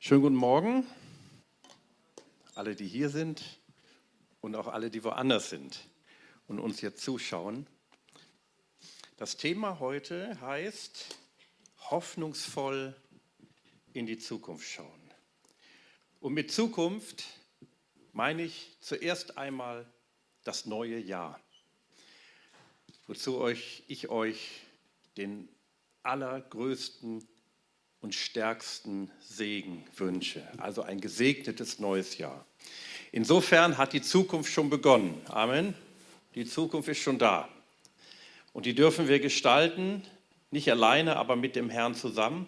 Schönen guten Morgen, alle, die hier sind und auch alle, die woanders sind und uns jetzt zuschauen. Das Thema heute heißt hoffnungsvoll in die Zukunft schauen. Und mit Zukunft meine ich zuerst einmal das neue Jahr, wozu euch, ich euch den allergrößten und stärksten Segen wünsche. Also ein gesegnetes neues Jahr. Insofern hat die Zukunft schon begonnen. Amen. Die Zukunft ist schon da. Und die dürfen wir gestalten, nicht alleine, aber mit dem Herrn zusammen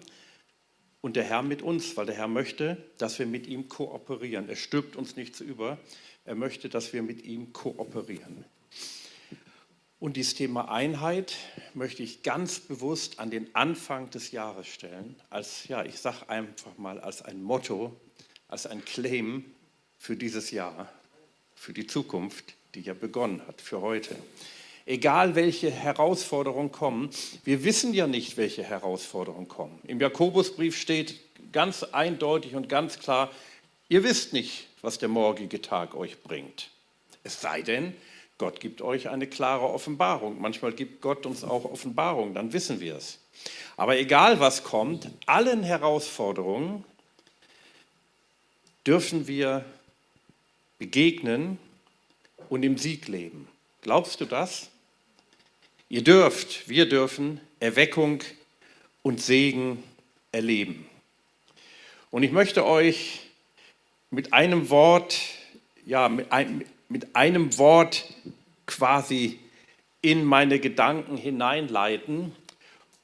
und der Herr mit uns, weil der Herr möchte, dass wir mit ihm kooperieren. Er stülpt uns nichts über. Er möchte, dass wir mit ihm kooperieren. Und dieses Thema Einheit möchte ich ganz bewusst an den Anfang des Jahres stellen, als, ja, ich sage einfach mal, als ein Motto, als ein Claim für dieses Jahr, für die Zukunft, die ja begonnen hat, für heute. Egal welche Herausforderungen kommen, wir wissen ja nicht, welche Herausforderungen kommen. Im Jakobusbrief steht ganz eindeutig und ganz klar, ihr wisst nicht, was der morgige Tag euch bringt. Es sei denn, Gott gibt euch eine klare Offenbarung. Manchmal gibt Gott uns auch Offenbarung, dann wissen wir es. Aber egal was kommt, allen Herausforderungen dürfen wir begegnen und im Sieg leben. Glaubst du das? Ihr dürft, wir dürfen Erweckung und Segen erleben. Und ich möchte euch mit einem Wort, ja, mit, ein, mit einem Wort quasi in meine Gedanken hineinleiten.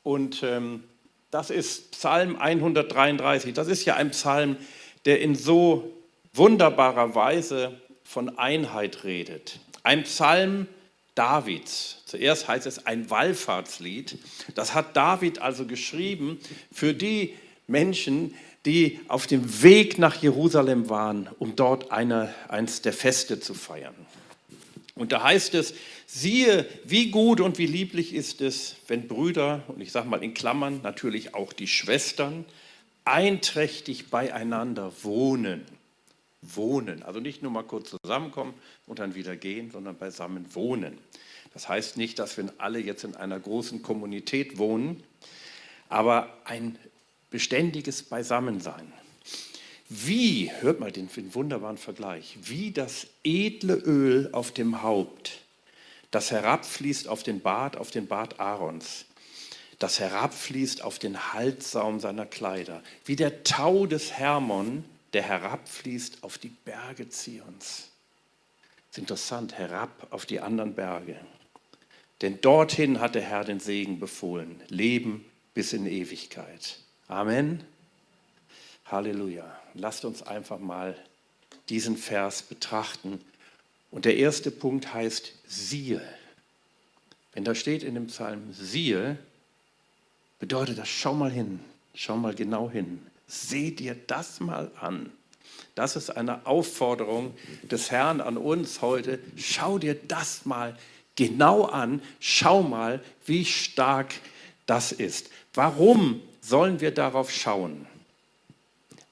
Und ähm, das ist Psalm 133. Das ist ja ein Psalm, der in so wunderbarer Weise von Einheit redet. Ein Psalm Davids. Zuerst heißt es ein Wallfahrtslied. Das hat David also geschrieben für die Menschen, die auf dem Weg nach Jerusalem waren, um dort eine, eins der Feste zu feiern. Und da heißt es, siehe, wie gut und wie lieblich ist es, wenn Brüder, und ich sage mal in Klammern natürlich auch die Schwestern, einträchtig beieinander wohnen. Wohnen, also nicht nur mal kurz zusammenkommen und dann wieder gehen, sondern beisammen wohnen. Das heißt nicht, dass wir alle jetzt in einer großen Kommunität wohnen, aber ein beständiges Beisammensein. Wie, hört mal den, den wunderbaren Vergleich, wie das edle Öl auf dem Haupt, das herabfließt auf den Bart, auf den Bart Aarons, das herabfließt auf den Halssaum seiner Kleider, wie der Tau des Hermon, der herabfließt auf die Berge Zions. Ist interessant, herab auf die anderen Berge. Denn dorthin hat der Herr den Segen befohlen, Leben bis in Ewigkeit. Amen. Halleluja. Lasst uns einfach mal diesen Vers betrachten. Und der erste Punkt heißt siehe. Wenn da steht in dem Psalm siehe, bedeutet das, schau mal hin, schau mal genau hin. Seh dir das mal an. Das ist eine Aufforderung des Herrn an uns heute. Schau dir das mal genau an. Schau mal, wie stark das ist. Warum sollen wir darauf schauen?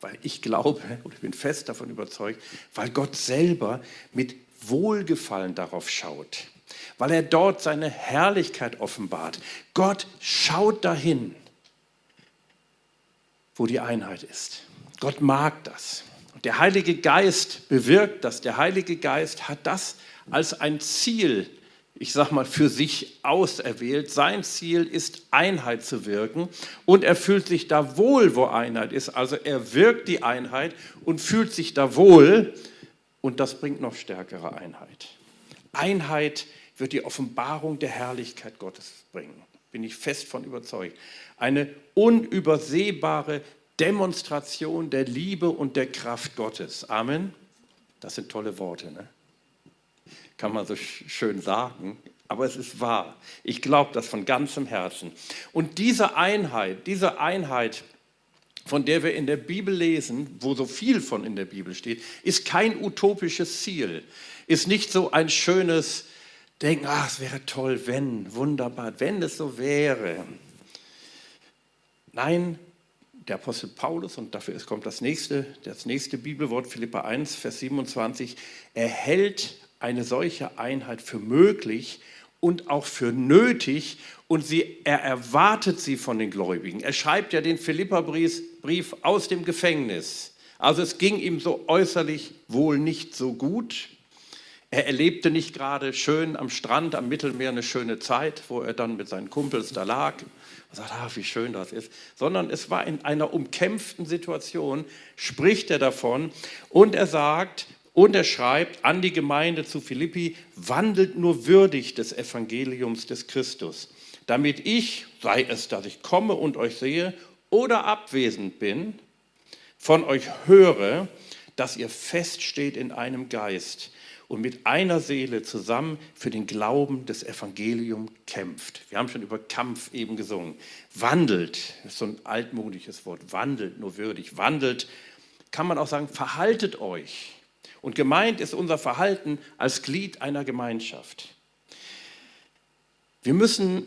Weil ich glaube und ich bin fest davon überzeugt, weil Gott selber mit Wohlgefallen darauf schaut, weil er dort seine Herrlichkeit offenbart. Gott schaut dahin, wo die Einheit ist. Gott mag das. Und der Heilige Geist bewirkt das. Der Heilige Geist hat das als ein Ziel ich sag mal, für sich auserwählt. Sein Ziel ist, Einheit zu wirken. Und er fühlt sich da wohl, wo Einheit ist. Also er wirkt die Einheit und fühlt sich da wohl. Und das bringt noch stärkere Einheit. Einheit wird die Offenbarung der Herrlichkeit Gottes bringen. Bin ich fest von überzeugt. Eine unübersehbare Demonstration der Liebe und der Kraft Gottes. Amen. Das sind tolle Worte. Ne? Kann man so schön sagen, aber es ist wahr. Ich glaube das von ganzem Herzen. Und diese Einheit, diese Einheit, von der wir in der Bibel lesen, wo so viel von in der Bibel steht, ist kein utopisches Ziel, ist nicht so ein schönes Denken, ach, es wäre toll, wenn, wunderbar, wenn es so wäre. Nein, der Apostel Paulus, und dafür kommt das nächste, das nächste Bibelwort, Philippa 1, Vers 27, er hält eine solche Einheit für möglich und auch für nötig und sie, er erwartet sie von den Gläubigen. Er schreibt ja den Philippa-Brief aus dem Gefängnis. Also es ging ihm so äußerlich wohl nicht so gut. Er erlebte nicht gerade schön am Strand, am Mittelmeer eine schöne Zeit, wo er dann mit seinen Kumpels da lag und sagt, ah, wie schön das ist, sondern es war in einer umkämpften Situation, spricht er davon und er sagt, und er schreibt an die Gemeinde zu Philippi, wandelt nur würdig des Evangeliums des Christus, damit ich, sei es, dass ich komme und euch sehe oder abwesend bin, von euch höre, dass ihr feststeht in einem Geist und mit einer Seele zusammen für den Glauben des Evangeliums kämpft. Wir haben schon über Kampf eben gesungen. Wandelt, ist so ein altmodisches Wort, wandelt nur würdig. Wandelt, kann man auch sagen, verhaltet euch. Und gemeint ist unser Verhalten als Glied einer Gemeinschaft. Wir müssen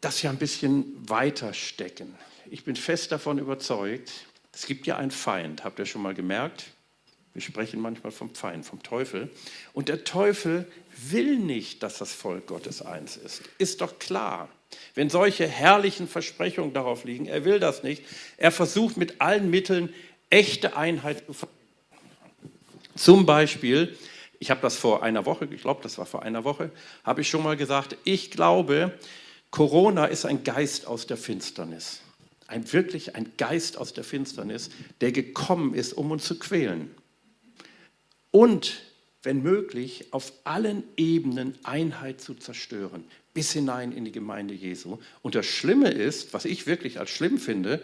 das ja ein bisschen weiter stecken. Ich bin fest davon überzeugt, es gibt ja einen Feind, habt ihr schon mal gemerkt? Wir sprechen manchmal vom Feind, vom Teufel. Und der Teufel will nicht, dass das Volk Gottes eins ist. Ist doch klar. Wenn solche herrlichen Versprechungen darauf liegen, er will das nicht. Er versucht mit allen Mitteln echte Einheit zu verhindern. Zum Beispiel, ich habe das vor einer Woche, ich glaube, das war vor einer Woche, habe ich schon mal gesagt, ich glaube, Corona ist ein Geist aus der Finsternis. Ein wirklich ein Geist aus der Finsternis, der gekommen ist, um uns zu quälen und, wenn möglich, auf allen Ebenen Einheit zu zerstören, bis hinein in die Gemeinde Jesu. Und das Schlimme ist, was ich wirklich als schlimm finde,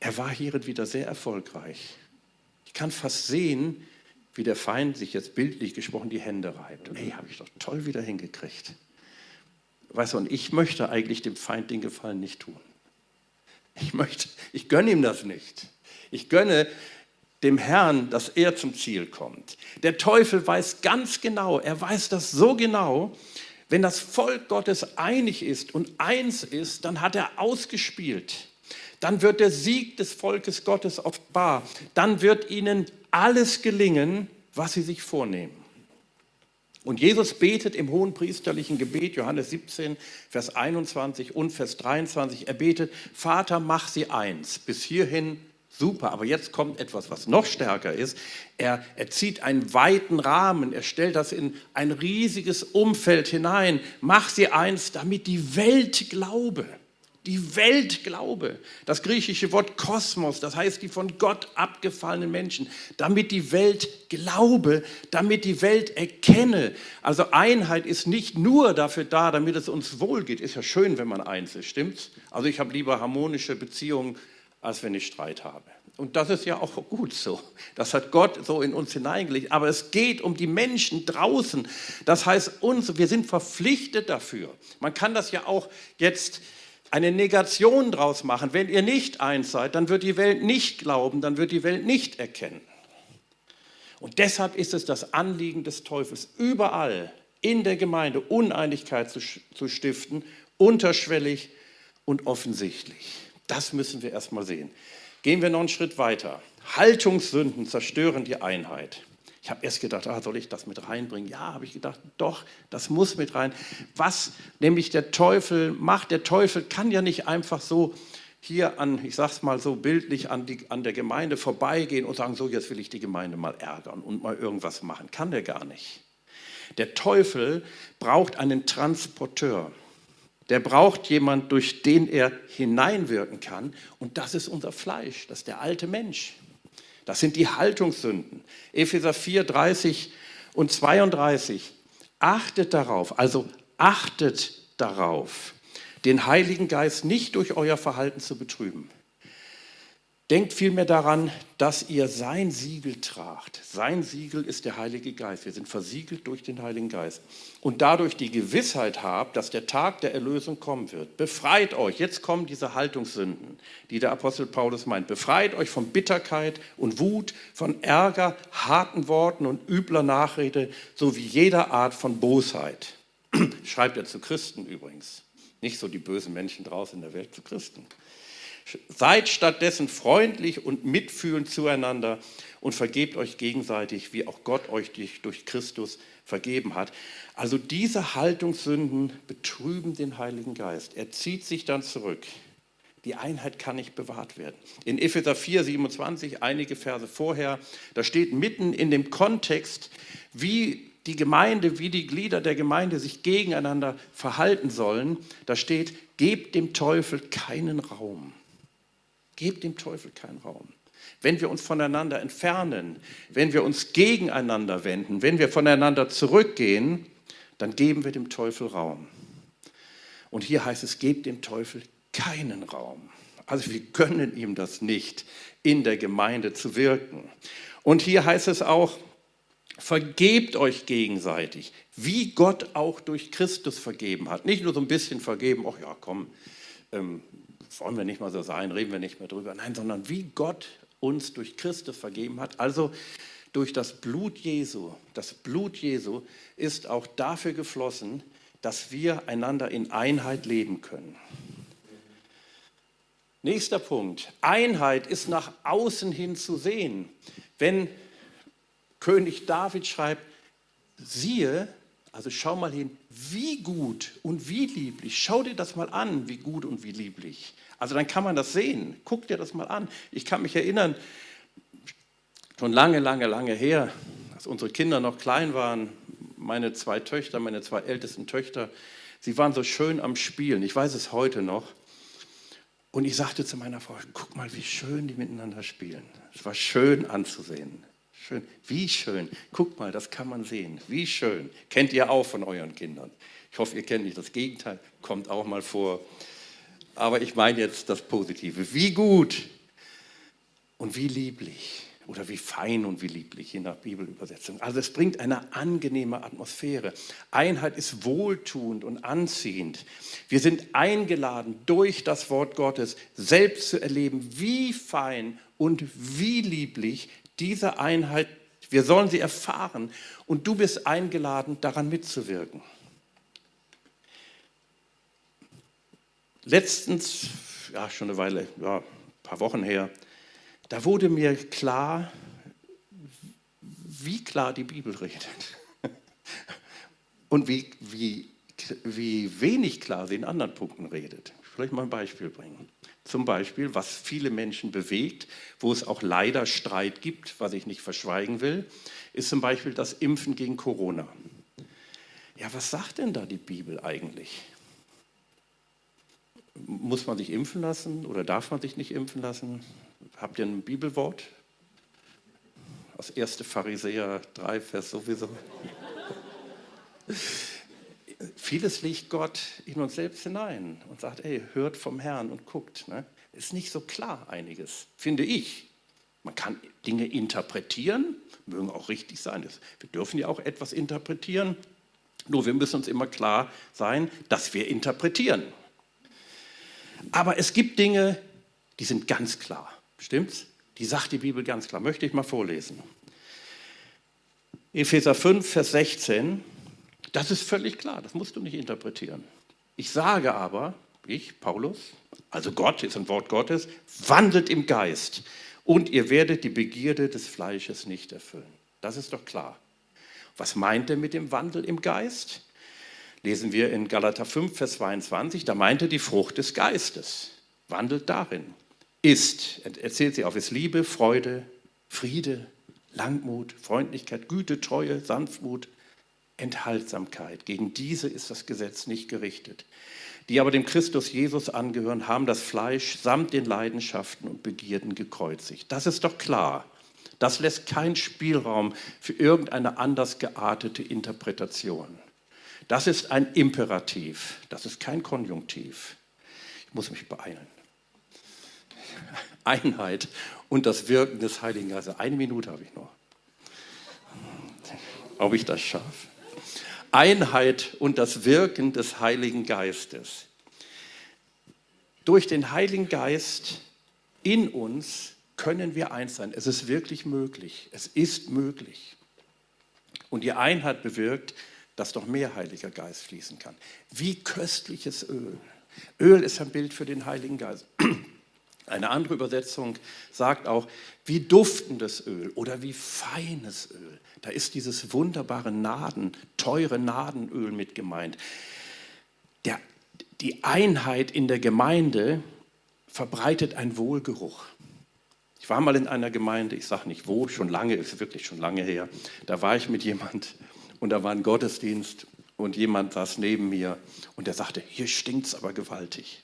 er war hierin wieder sehr erfolgreich. Ich kann fast sehen, wie der Feind sich jetzt bildlich gesprochen die Hände reibt. Ey, habe ich doch toll wieder hingekriegt. Weißt du, und ich möchte eigentlich dem Feind den Gefallen nicht tun. Ich möchte, ich gönne ihm das nicht. Ich gönne dem Herrn, dass er zum Ziel kommt. Der Teufel weiß ganz genau, er weiß das so genau, wenn das Volk Gottes einig ist und eins ist, dann hat er ausgespielt. Dann wird der Sieg des Volkes Gottes offenbar. Dann wird ihnen alles gelingen, was sie sich vornehmen. Und Jesus betet im hohen priesterlichen Gebet, Johannes 17, Vers 21 und Vers 23, er betet, Vater, mach sie eins. Bis hierhin Super, aber jetzt kommt etwas, was noch stärker ist. Er, er zieht einen weiten Rahmen, er stellt das in ein riesiges Umfeld hinein. Mach sie eins, damit die Welt glaube. Die Welt glaube. Das griechische Wort Kosmos, das heißt die von Gott abgefallenen Menschen. Damit die Welt glaube, damit die Welt erkenne. Also Einheit ist nicht nur dafür da, damit es uns wohlgeht. Ist ja schön, wenn man eins ist, stimmt's? Also ich habe lieber harmonische Beziehungen als wenn ich Streit habe. Und das ist ja auch gut so. Das hat Gott so in uns hineingelegt. Aber es geht um die Menschen draußen. Das heißt, uns, wir sind verpflichtet dafür. Man kann das ja auch jetzt eine Negation draus machen. Wenn ihr nicht eins seid, dann wird die Welt nicht glauben, dann wird die Welt nicht erkennen. Und deshalb ist es das Anliegen des Teufels, überall in der Gemeinde Uneinigkeit zu, zu stiften, unterschwellig und offensichtlich. Das müssen wir erstmal sehen. Gehen wir noch einen Schritt weiter. Haltungssünden zerstören die Einheit. Ich habe erst gedacht, ah, soll ich das mit reinbringen? Ja, habe ich gedacht, doch, das muss mit rein. Was nämlich der Teufel macht, der Teufel kann ja nicht einfach so hier an, ich sage es mal so bildlich, an, die, an der Gemeinde vorbeigehen und sagen, so jetzt will ich die Gemeinde mal ärgern und mal irgendwas machen. Kann der gar nicht. Der Teufel braucht einen Transporteur der braucht jemand, durch den er hineinwirken kann. Und das ist unser Fleisch, das ist der alte Mensch. Das sind die Haltungssünden. Epheser 4, 30 und 32. Achtet darauf, also achtet darauf, den Heiligen Geist nicht durch euer Verhalten zu betrüben. Denkt vielmehr daran, dass ihr sein Siegel tragt. Sein Siegel ist der Heilige Geist. Wir sind versiegelt durch den Heiligen Geist. Und dadurch die Gewissheit habt, dass der Tag der Erlösung kommen wird. Befreit euch. Jetzt kommen diese Haltungssünden, die der Apostel Paulus meint. Befreit euch von Bitterkeit und Wut, von Ärger, harten Worten und übler Nachrede sowie jeder Art von Bosheit. Schreibt er zu Christen übrigens. Nicht so die bösen Menschen draußen in der Welt, zu Christen. Seid stattdessen freundlich und mitfühlend zueinander und vergebt euch gegenseitig, wie auch Gott euch durch Christus vergeben hat. Also diese Haltungssünden betrüben den Heiligen Geist. Er zieht sich dann zurück. Die Einheit kann nicht bewahrt werden. In Epheser 4, 27, einige Verse vorher, da steht mitten in dem Kontext, wie die Gemeinde, wie die Glieder der Gemeinde sich gegeneinander verhalten sollen. Da steht, gebt dem Teufel keinen Raum. Gebt dem Teufel keinen Raum. Wenn wir uns voneinander entfernen, wenn wir uns gegeneinander wenden, wenn wir voneinander zurückgehen, dann geben wir dem Teufel Raum. Und hier heißt es, gebt dem Teufel keinen Raum. Also wir gönnen ihm das nicht, in der Gemeinde zu wirken. Und hier heißt es auch, vergebt euch gegenseitig, wie Gott auch durch Christus vergeben hat. Nicht nur so ein bisschen vergeben, ach ja, komm, ähm, wollen wir nicht mal so sein, reden wir nicht mehr drüber. Nein, sondern wie Gott uns durch Christus vergeben hat. Also durch das Blut Jesu. Das Blut Jesu ist auch dafür geflossen, dass wir einander in Einheit leben können. Nächster Punkt. Einheit ist nach außen hin zu sehen. Wenn König David schreibt, siehe, also schau mal hin, wie gut und wie lieblich. Schau dir das mal an, wie gut und wie lieblich. Also dann kann man das sehen. Guck dir das mal an. Ich kann mich erinnern, schon lange, lange, lange her, als unsere Kinder noch klein waren, meine zwei Töchter, meine zwei ältesten Töchter, sie waren so schön am Spielen. Ich weiß es heute noch. Und ich sagte zu meiner Frau, guck mal, wie schön die miteinander spielen. Es war schön anzusehen. Schön. Wie schön. Guck mal, das kann man sehen. Wie schön. Kennt ihr auch von euren Kindern. Ich hoffe, ihr kennt nicht das Gegenteil. Kommt auch mal vor. Aber ich meine jetzt das Positive. Wie gut und wie lieblich oder wie fein und wie lieblich, je nach Bibelübersetzung. Also es bringt eine angenehme Atmosphäre. Einheit ist wohltuend und anziehend. Wir sind eingeladen, durch das Wort Gottes selbst zu erleben, wie fein und wie lieblich diese Einheit, wir sollen sie erfahren und du bist eingeladen, daran mitzuwirken. Letztens, ja schon eine Weile, ja, ein paar Wochen her, da wurde mir klar, wie klar die Bibel redet und wie, wie, wie wenig klar sie in anderen Punkten redet. Ich will Vielleicht mal ein Beispiel bringen. Zum Beispiel, was viele Menschen bewegt, wo es auch leider Streit gibt, was ich nicht verschweigen will, ist zum Beispiel das Impfen gegen Corona. Ja, was sagt denn da die Bibel eigentlich? Muss man sich impfen lassen oder darf man sich nicht impfen lassen? Habt ihr ein Bibelwort? Aus 1. Pharisäer 3, Vers sowieso. Vieles legt Gott in uns selbst hinein und sagt, ey, hört vom Herrn und guckt. Ne? Ist nicht so klar einiges, finde ich. Man kann Dinge interpretieren, mögen auch richtig sein. Wir dürfen ja auch etwas interpretieren. Nur wir müssen uns immer klar sein, dass wir interpretieren. Aber es gibt Dinge, die sind ganz klar. Stimmt's? Die sagt die Bibel ganz klar. Möchte ich mal vorlesen. Epheser 5, Vers 16. Das ist völlig klar, das musst du nicht interpretieren. Ich sage aber, ich, Paulus, also Gott ist ein Wort Gottes, wandelt im Geist und ihr werdet die Begierde des Fleisches nicht erfüllen. Das ist doch klar. Was meint er mit dem Wandel im Geist? Lesen wir in Galater 5, Vers 22, da meint er die Frucht des Geistes. Wandelt darin. Ist, erzählt sie auf, ist Liebe, Freude, Friede, Langmut, Freundlichkeit, Güte, Treue, Sanftmut, Enthaltsamkeit. Gegen diese ist das Gesetz nicht gerichtet. Die aber dem Christus Jesus angehören, haben das Fleisch samt den Leidenschaften und Begierden gekreuzigt. Das ist doch klar. Das lässt keinen Spielraum für irgendeine anders geartete Interpretation. Das ist ein Imperativ, das ist kein Konjunktiv. Ich muss mich beeilen. Einheit und das Wirken des Heiligen Geistes. Eine Minute habe ich noch. Ob ich das schaffe. Einheit und das Wirken des Heiligen Geistes. Durch den Heiligen Geist in uns können wir eins sein. Es ist wirklich möglich. Es ist möglich. Und die Einheit bewirkt, dass noch mehr Heiliger Geist fließen kann. Wie köstliches Öl. Öl ist ein Bild für den Heiligen Geist. Eine andere Übersetzung sagt auch, wie duftendes Öl oder wie feines Öl. Da ist dieses wunderbare Naden, teure Nadenöl mit gemeint. Der, die Einheit in der Gemeinde verbreitet einen Wohlgeruch. Ich war mal in einer Gemeinde, ich sage nicht wo, schon lange, ist wirklich schon lange her. Da war ich mit jemand und da war ein Gottesdienst und jemand saß neben mir und der sagte, hier stinkt es aber gewaltig.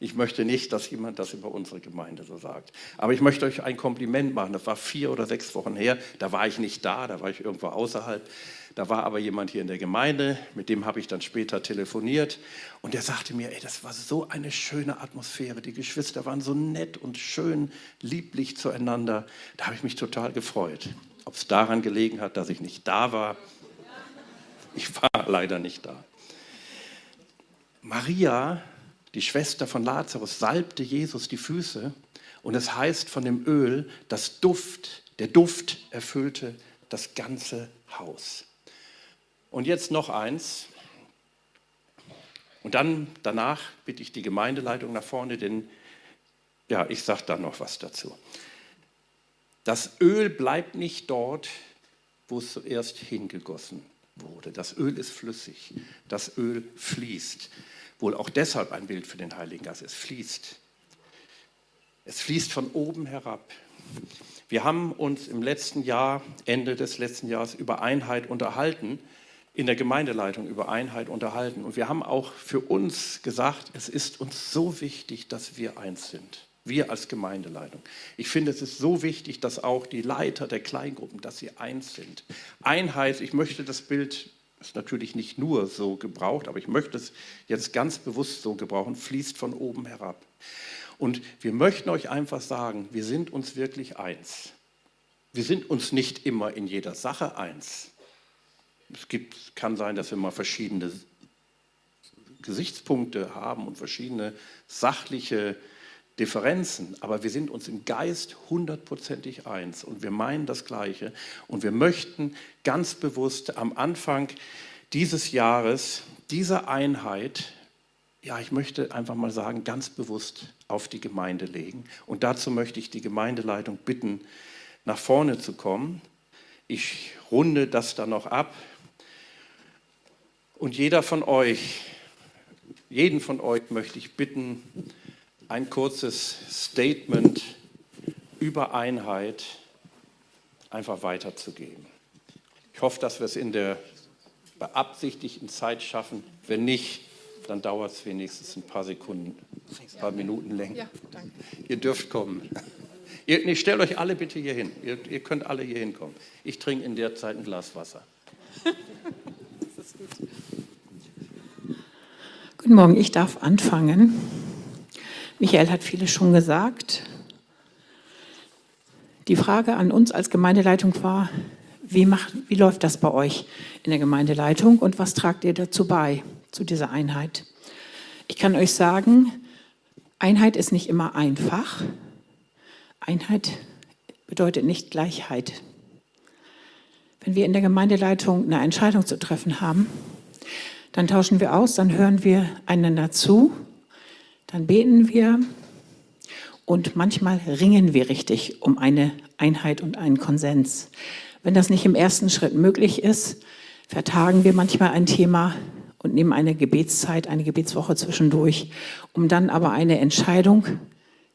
Ich möchte nicht, dass jemand das über unsere Gemeinde so sagt. Aber ich möchte euch ein Kompliment machen. Das war vier oder sechs Wochen her. Da war ich nicht da, da war ich irgendwo außerhalb. Da war aber jemand hier in der Gemeinde, mit dem habe ich dann später telefoniert. Und der sagte mir, ey, das war so eine schöne Atmosphäre. Die Geschwister waren so nett und schön, lieblich zueinander. Da habe ich mich total gefreut. Ob es daran gelegen hat, dass ich nicht da war. Ich war leider nicht da. Maria die Schwester von Lazarus, salbte Jesus die Füße und es heißt von dem Öl, das Duft, der Duft erfüllte das ganze Haus. Und jetzt noch eins. Und dann danach bitte ich die Gemeindeleitung nach vorne, denn ja, ich sage da noch was dazu. Das Öl bleibt nicht dort, wo es zuerst hingegossen wurde. Das Öl ist flüssig, das Öl fließt wohl auch deshalb ein Bild für den Heiligen Geist. Es fließt. Es fließt von oben herab. Wir haben uns im letzten Jahr, Ende des letzten Jahres, über Einheit unterhalten, in der Gemeindeleitung über Einheit unterhalten. Und wir haben auch für uns gesagt, es ist uns so wichtig, dass wir eins sind. Wir als Gemeindeleitung. Ich finde, es ist so wichtig, dass auch die Leiter der Kleingruppen, dass sie eins sind. Einheit, ich möchte das Bild ist natürlich nicht nur so gebraucht, aber ich möchte es jetzt ganz bewusst so gebrauchen, fließt von oben herab. Und wir möchten euch einfach sagen, wir sind uns wirklich eins. Wir sind uns nicht immer in jeder Sache eins. Es gibt, kann sein, dass wir mal verschiedene Gesichtspunkte haben und verschiedene sachliche Differenzen, aber wir sind uns im Geist hundertprozentig eins und wir meinen das Gleiche. Und wir möchten ganz bewusst am Anfang dieses Jahres diese Einheit, ja, ich möchte einfach mal sagen, ganz bewusst auf die Gemeinde legen. Und dazu möchte ich die Gemeindeleitung bitten, nach vorne zu kommen. Ich runde das dann noch ab. Und jeder von euch, jeden von euch möchte ich bitten, ein kurzes Statement über Einheit einfach weiterzugeben. Ich hoffe, dass wir es in der beabsichtigten Zeit schaffen. Wenn nicht, dann dauert es wenigstens ein paar Sekunden, ein paar Minuten länger. Ja. Ihr dürft kommen. Ihr, ich stelle euch alle bitte hier hin. Ihr, ihr könnt alle hier hinkommen. Ich trinke in der Zeit ein Glas Wasser. Guten Morgen, ich darf anfangen. Michael hat vieles schon gesagt. Die Frage an uns als Gemeindeleitung war, wie, macht, wie läuft das bei euch in der Gemeindeleitung und was tragt ihr dazu bei, zu dieser Einheit? Ich kann euch sagen, Einheit ist nicht immer einfach. Einheit bedeutet nicht Gleichheit. Wenn wir in der Gemeindeleitung eine Entscheidung zu treffen haben, dann tauschen wir aus, dann hören wir einander zu dann beten wir und manchmal ringen wir richtig um eine Einheit und einen Konsens. Wenn das nicht im ersten Schritt möglich ist, vertagen wir manchmal ein Thema und nehmen eine Gebetszeit, eine Gebetswoche zwischendurch, um dann aber eine Entscheidung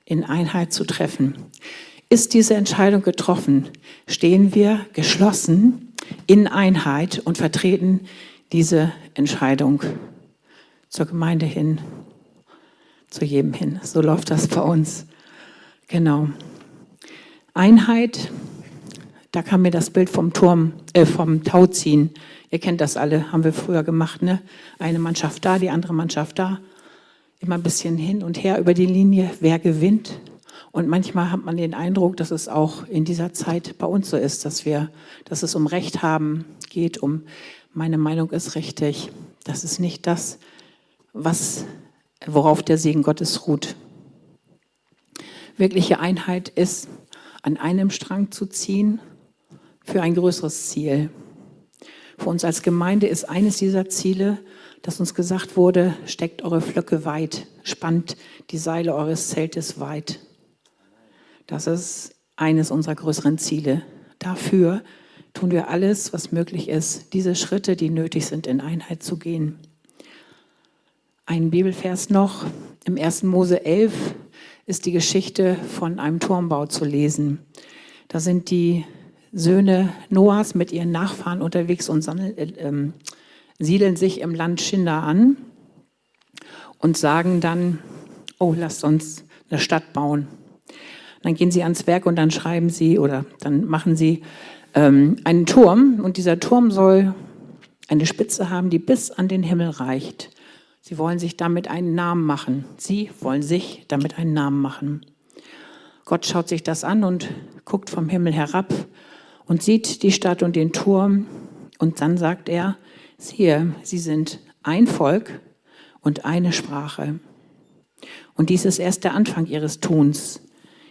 in Einheit zu treffen. Ist diese Entscheidung getroffen, stehen wir geschlossen in Einheit und vertreten diese Entscheidung zur Gemeinde hin zu jedem hin. So läuft das bei uns. Genau. Einheit, da kam mir das Bild vom Turm, äh, vom Tauziehen. Ihr kennt das alle, haben wir früher gemacht, ne? Eine Mannschaft da, die andere Mannschaft da. Immer ein bisschen hin und her über die Linie, wer gewinnt. Und manchmal hat man den Eindruck, dass es auch in dieser Zeit bei uns so ist, dass wir, dass es um Recht haben geht, um meine Meinung ist richtig. Das ist nicht das, was worauf der Segen Gottes ruht. Wirkliche Einheit ist, an einem Strang zu ziehen für ein größeres Ziel. Für uns als Gemeinde ist eines dieser Ziele, dass uns gesagt wurde, steckt eure Flöcke weit, spannt die Seile eures Zeltes weit. Das ist eines unserer größeren Ziele. Dafür tun wir alles, was möglich ist, diese Schritte, die nötig sind, in Einheit zu gehen. Ein Bibelvers noch. Im 1. Mose 11 ist die Geschichte von einem Turmbau zu lesen. Da sind die Söhne Noahs mit ihren Nachfahren unterwegs und äh, siedeln sich im Land Schinder an und sagen dann, oh, lasst uns eine Stadt bauen. Dann gehen sie ans Werk und dann schreiben sie oder dann machen sie ähm, einen Turm und dieser Turm soll eine Spitze haben, die bis an den Himmel reicht. Sie wollen sich damit einen Namen machen. Sie wollen sich damit einen Namen machen. Gott schaut sich das an und guckt vom Himmel herab und sieht die Stadt und den Turm. Und dann sagt er, siehe, sie sind ein Volk und eine Sprache. Und dies ist erst der Anfang ihres Tuns.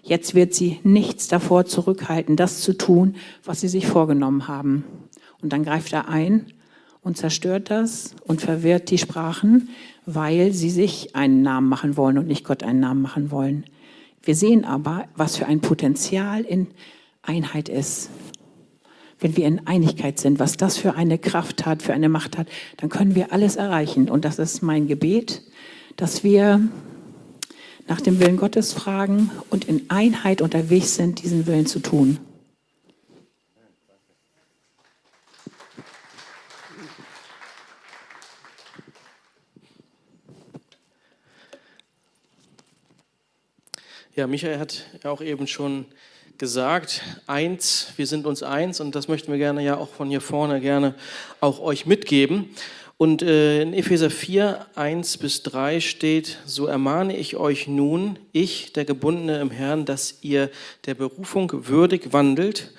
Jetzt wird sie nichts davor zurückhalten, das zu tun, was sie sich vorgenommen haben. Und dann greift er ein und zerstört das und verwirrt die Sprachen, weil sie sich einen Namen machen wollen und nicht Gott einen Namen machen wollen. Wir sehen aber, was für ein Potenzial in Einheit ist. Wenn wir in Einigkeit sind, was das für eine Kraft hat, für eine Macht hat, dann können wir alles erreichen. Und das ist mein Gebet, dass wir nach dem Willen Gottes fragen und in Einheit unterwegs sind, diesen Willen zu tun. Ja, Michael hat auch eben schon gesagt, eins, wir sind uns eins und das möchten wir gerne ja auch von hier vorne gerne auch euch mitgeben. Und äh, in Epheser 4, 1 bis 3 steht, so ermahne ich euch nun, ich, der Gebundene im Herrn, dass ihr der Berufung würdig wandelt,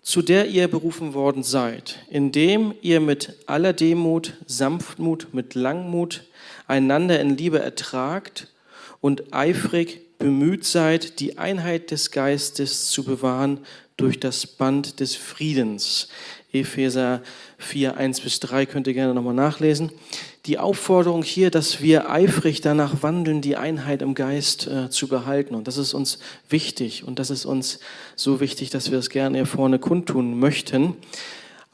zu der ihr berufen worden seid, indem ihr mit aller Demut, Sanftmut, mit Langmut einander in Liebe ertragt und eifrig bemüht seid, die Einheit des Geistes zu bewahren durch das Band des Friedens. Epheser 4, 1 bis 3 könnt ihr gerne nochmal nachlesen. Die Aufforderung hier, dass wir eifrig danach wandeln, die Einheit im Geist äh, zu behalten. Und das ist uns wichtig und das ist uns so wichtig, dass wir es gerne hier vorne kundtun möchten.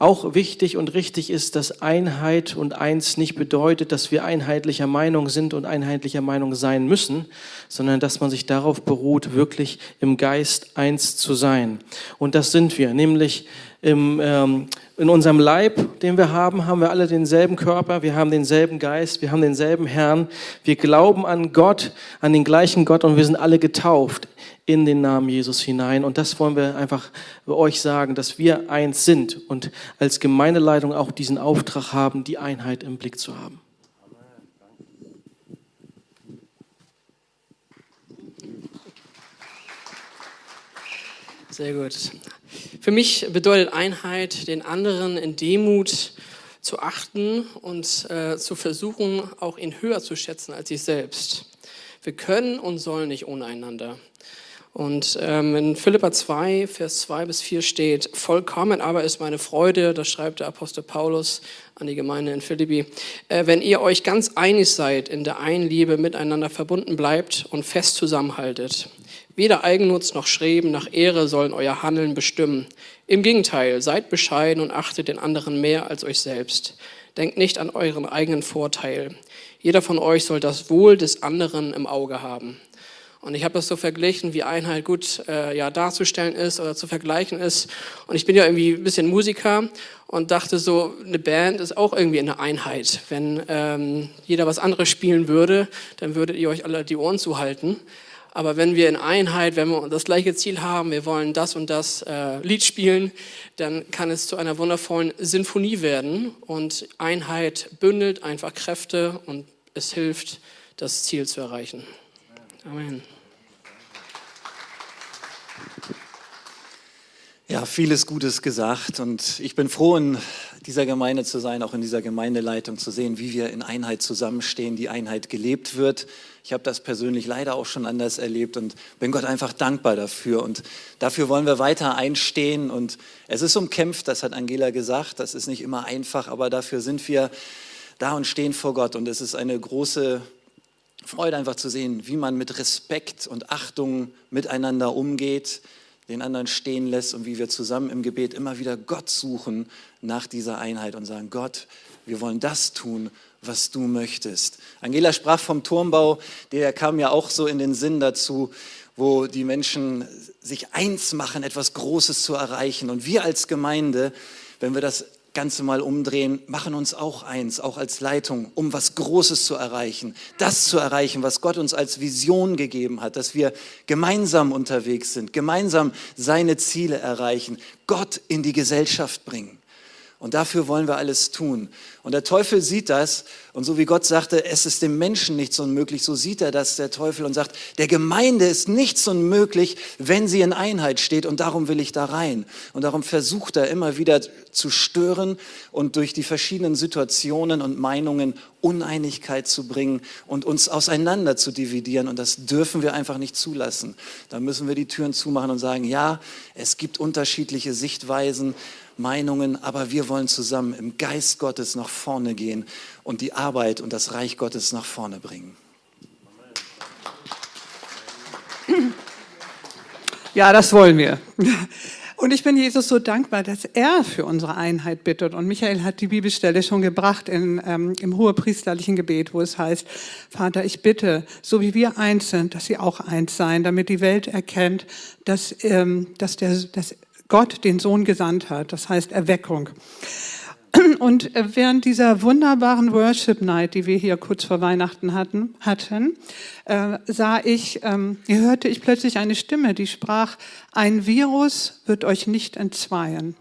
Auch wichtig und richtig ist, dass Einheit und eins nicht bedeutet, dass wir einheitlicher Meinung sind und einheitlicher Meinung sein müssen, sondern dass man sich darauf beruht, wirklich im Geist eins zu sein. Und das sind wir, nämlich im, ähm, in unserem Leib, den wir haben, haben wir alle denselben Körper, wir haben denselben Geist, wir haben denselben Herrn, wir glauben an Gott, an den gleichen Gott und wir sind alle getauft in den Namen Jesus hinein. Und das wollen wir einfach euch sagen, dass wir eins sind und als Gemeindeleitung auch diesen Auftrag haben, die Einheit im Blick zu haben. Sehr gut. Für mich bedeutet Einheit, den anderen in Demut zu achten und äh, zu versuchen, auch ihn höher zu schätzen als sich selbst. Wir können und sollen nicht ohne einander. Und ähm, in Philippa 2, Vers 2 bis 4 steht, vollkommen aber ist meine Freude, das schreibt der Apostel Paulus an die Gemeinde in Philippi, äh, wenn ihr euch ganz einig seid, in der einen Liebe miteinander verbunden bleibt und fest zusammenhaltet. Weder Eigennutz noch Schreben nach Ehre sollen euer Handeln bestimmen. Im Gegenteil, seid bescheiden und achtet den anderen mehr als euch selbst. Denkt nicht an euren eigenen Vorteil. Jeder von euch soll das Wohl des anderen im Auge haben. Und ich habe das so verglichen, wie Einheit gut äh, ja, darzustellen ist oder zu vergleichen ist. Und ich bin ja irgendwie ein bisschen Musiker und dachte so, eine Band ist auch irgendwie eine Einheit. Wenn ähm, jeder was anderes spielen würde, dann würdet ihr euch alle die Ohren zuhalten. Aber wenn wir in Einheit, wenn wir das gleiche Ziel haben, wir wollen das und das äh, Lied spielen, dann kann es zu einer wundervollen Sinfonie werden. Und Einheit bündelt einfach Kräfte und es hilft, das Ziel zu erreichen. Amen. Ja, vieles Gutes gesagt und ich bin froh, in dieser Gemeinde zu sein, auch in dieser Gemeindeleitung zu sehen, wie wir in Einheit zusammenstehen, die Einheit gelebt wird. Ich habe das persönlich leider auch schon anders erlebt und bin Gott einfach dankbar dafür und dafür wollen wir weiter einstehen und es ist umkämpft, das hat Angela gesagt, das ist nicht immer einfach, aber dafür sind wir da und stehen vor Gott und es ist eine große Freude einfach zu sehen, wie man mit Respekt und Achtung miteinander umgeht den anderen stehen lässt und wie wir zusammen im Gebet immer wieder Gott suchen nach dieser Einheit und sagen, Gott, wir wollen das tun, was du möchtest. Angela sprach vom Turmbau, der kam ja auch so in den Sinn dazu, wo die Menschen sich eins machen, etwas Großes zu erreichen. Und wir als Gemeinde, wenn wir das Ganze mal umdrehen, machen uns auch eins, auch als Leitung, um was Großes zu erreichen. Das zu erreichen, was Gott uns als Vision gegeben hat, dass wir gemeinsam unterwegs sind, gemeinsam seine Ziele erreichen, Gott in die Gesellschaft bringen. Und dafür wollen wir alles tun. Und der Teufel sieht das. Und so wie Gott sagte, es ist dem Menschen nichts unmöglich, so sieht er das, der Teufel, und sagt, der Gemeinde ist nichts unmöglich, wenn sie in Einheit steht. Und darum will ich da rein. Und darum versucht er immer wieder zu stören und durch die verschiedenen Situationen und Meinungen Uneinigkeit zu bringen und uns auseinander zu dividieren. Und das dürfen wir einfach nicht zulassen. Da müssen wir die Türen zumachen und sagen, ja, es gibt unterschiedliche Sichtweisen. Meinungen, aber wir wollen zusammen im Geist Gottes nach vorne gehen und die Arbeit und das Reich Gottes nach vorne bringen. Ja, das wollen wir. Und ich bin Jesus so dankbar, dass er für unsere Einheit bittet. Und Michael hat die Bibelstelle schon gebracht in, ähm, im hohepriesterlichen Gebet, wo es heißt, Vater, ich bitte, so wie wir eins sind, dass sie auch eins seien, damit die Welt erkennt, dass, ähm, dass, der, dass Gott den Sohn gesandt hat, das heißt Erweckung. Und während dieser wunderbaren Worship Night, die wir hier kurz vor Weihnachten hatten, hatten äh, sah ich, ähm, hörte ich plötzlich eine Stimme, die sprach, ein Virus wird euch nicht entzweien.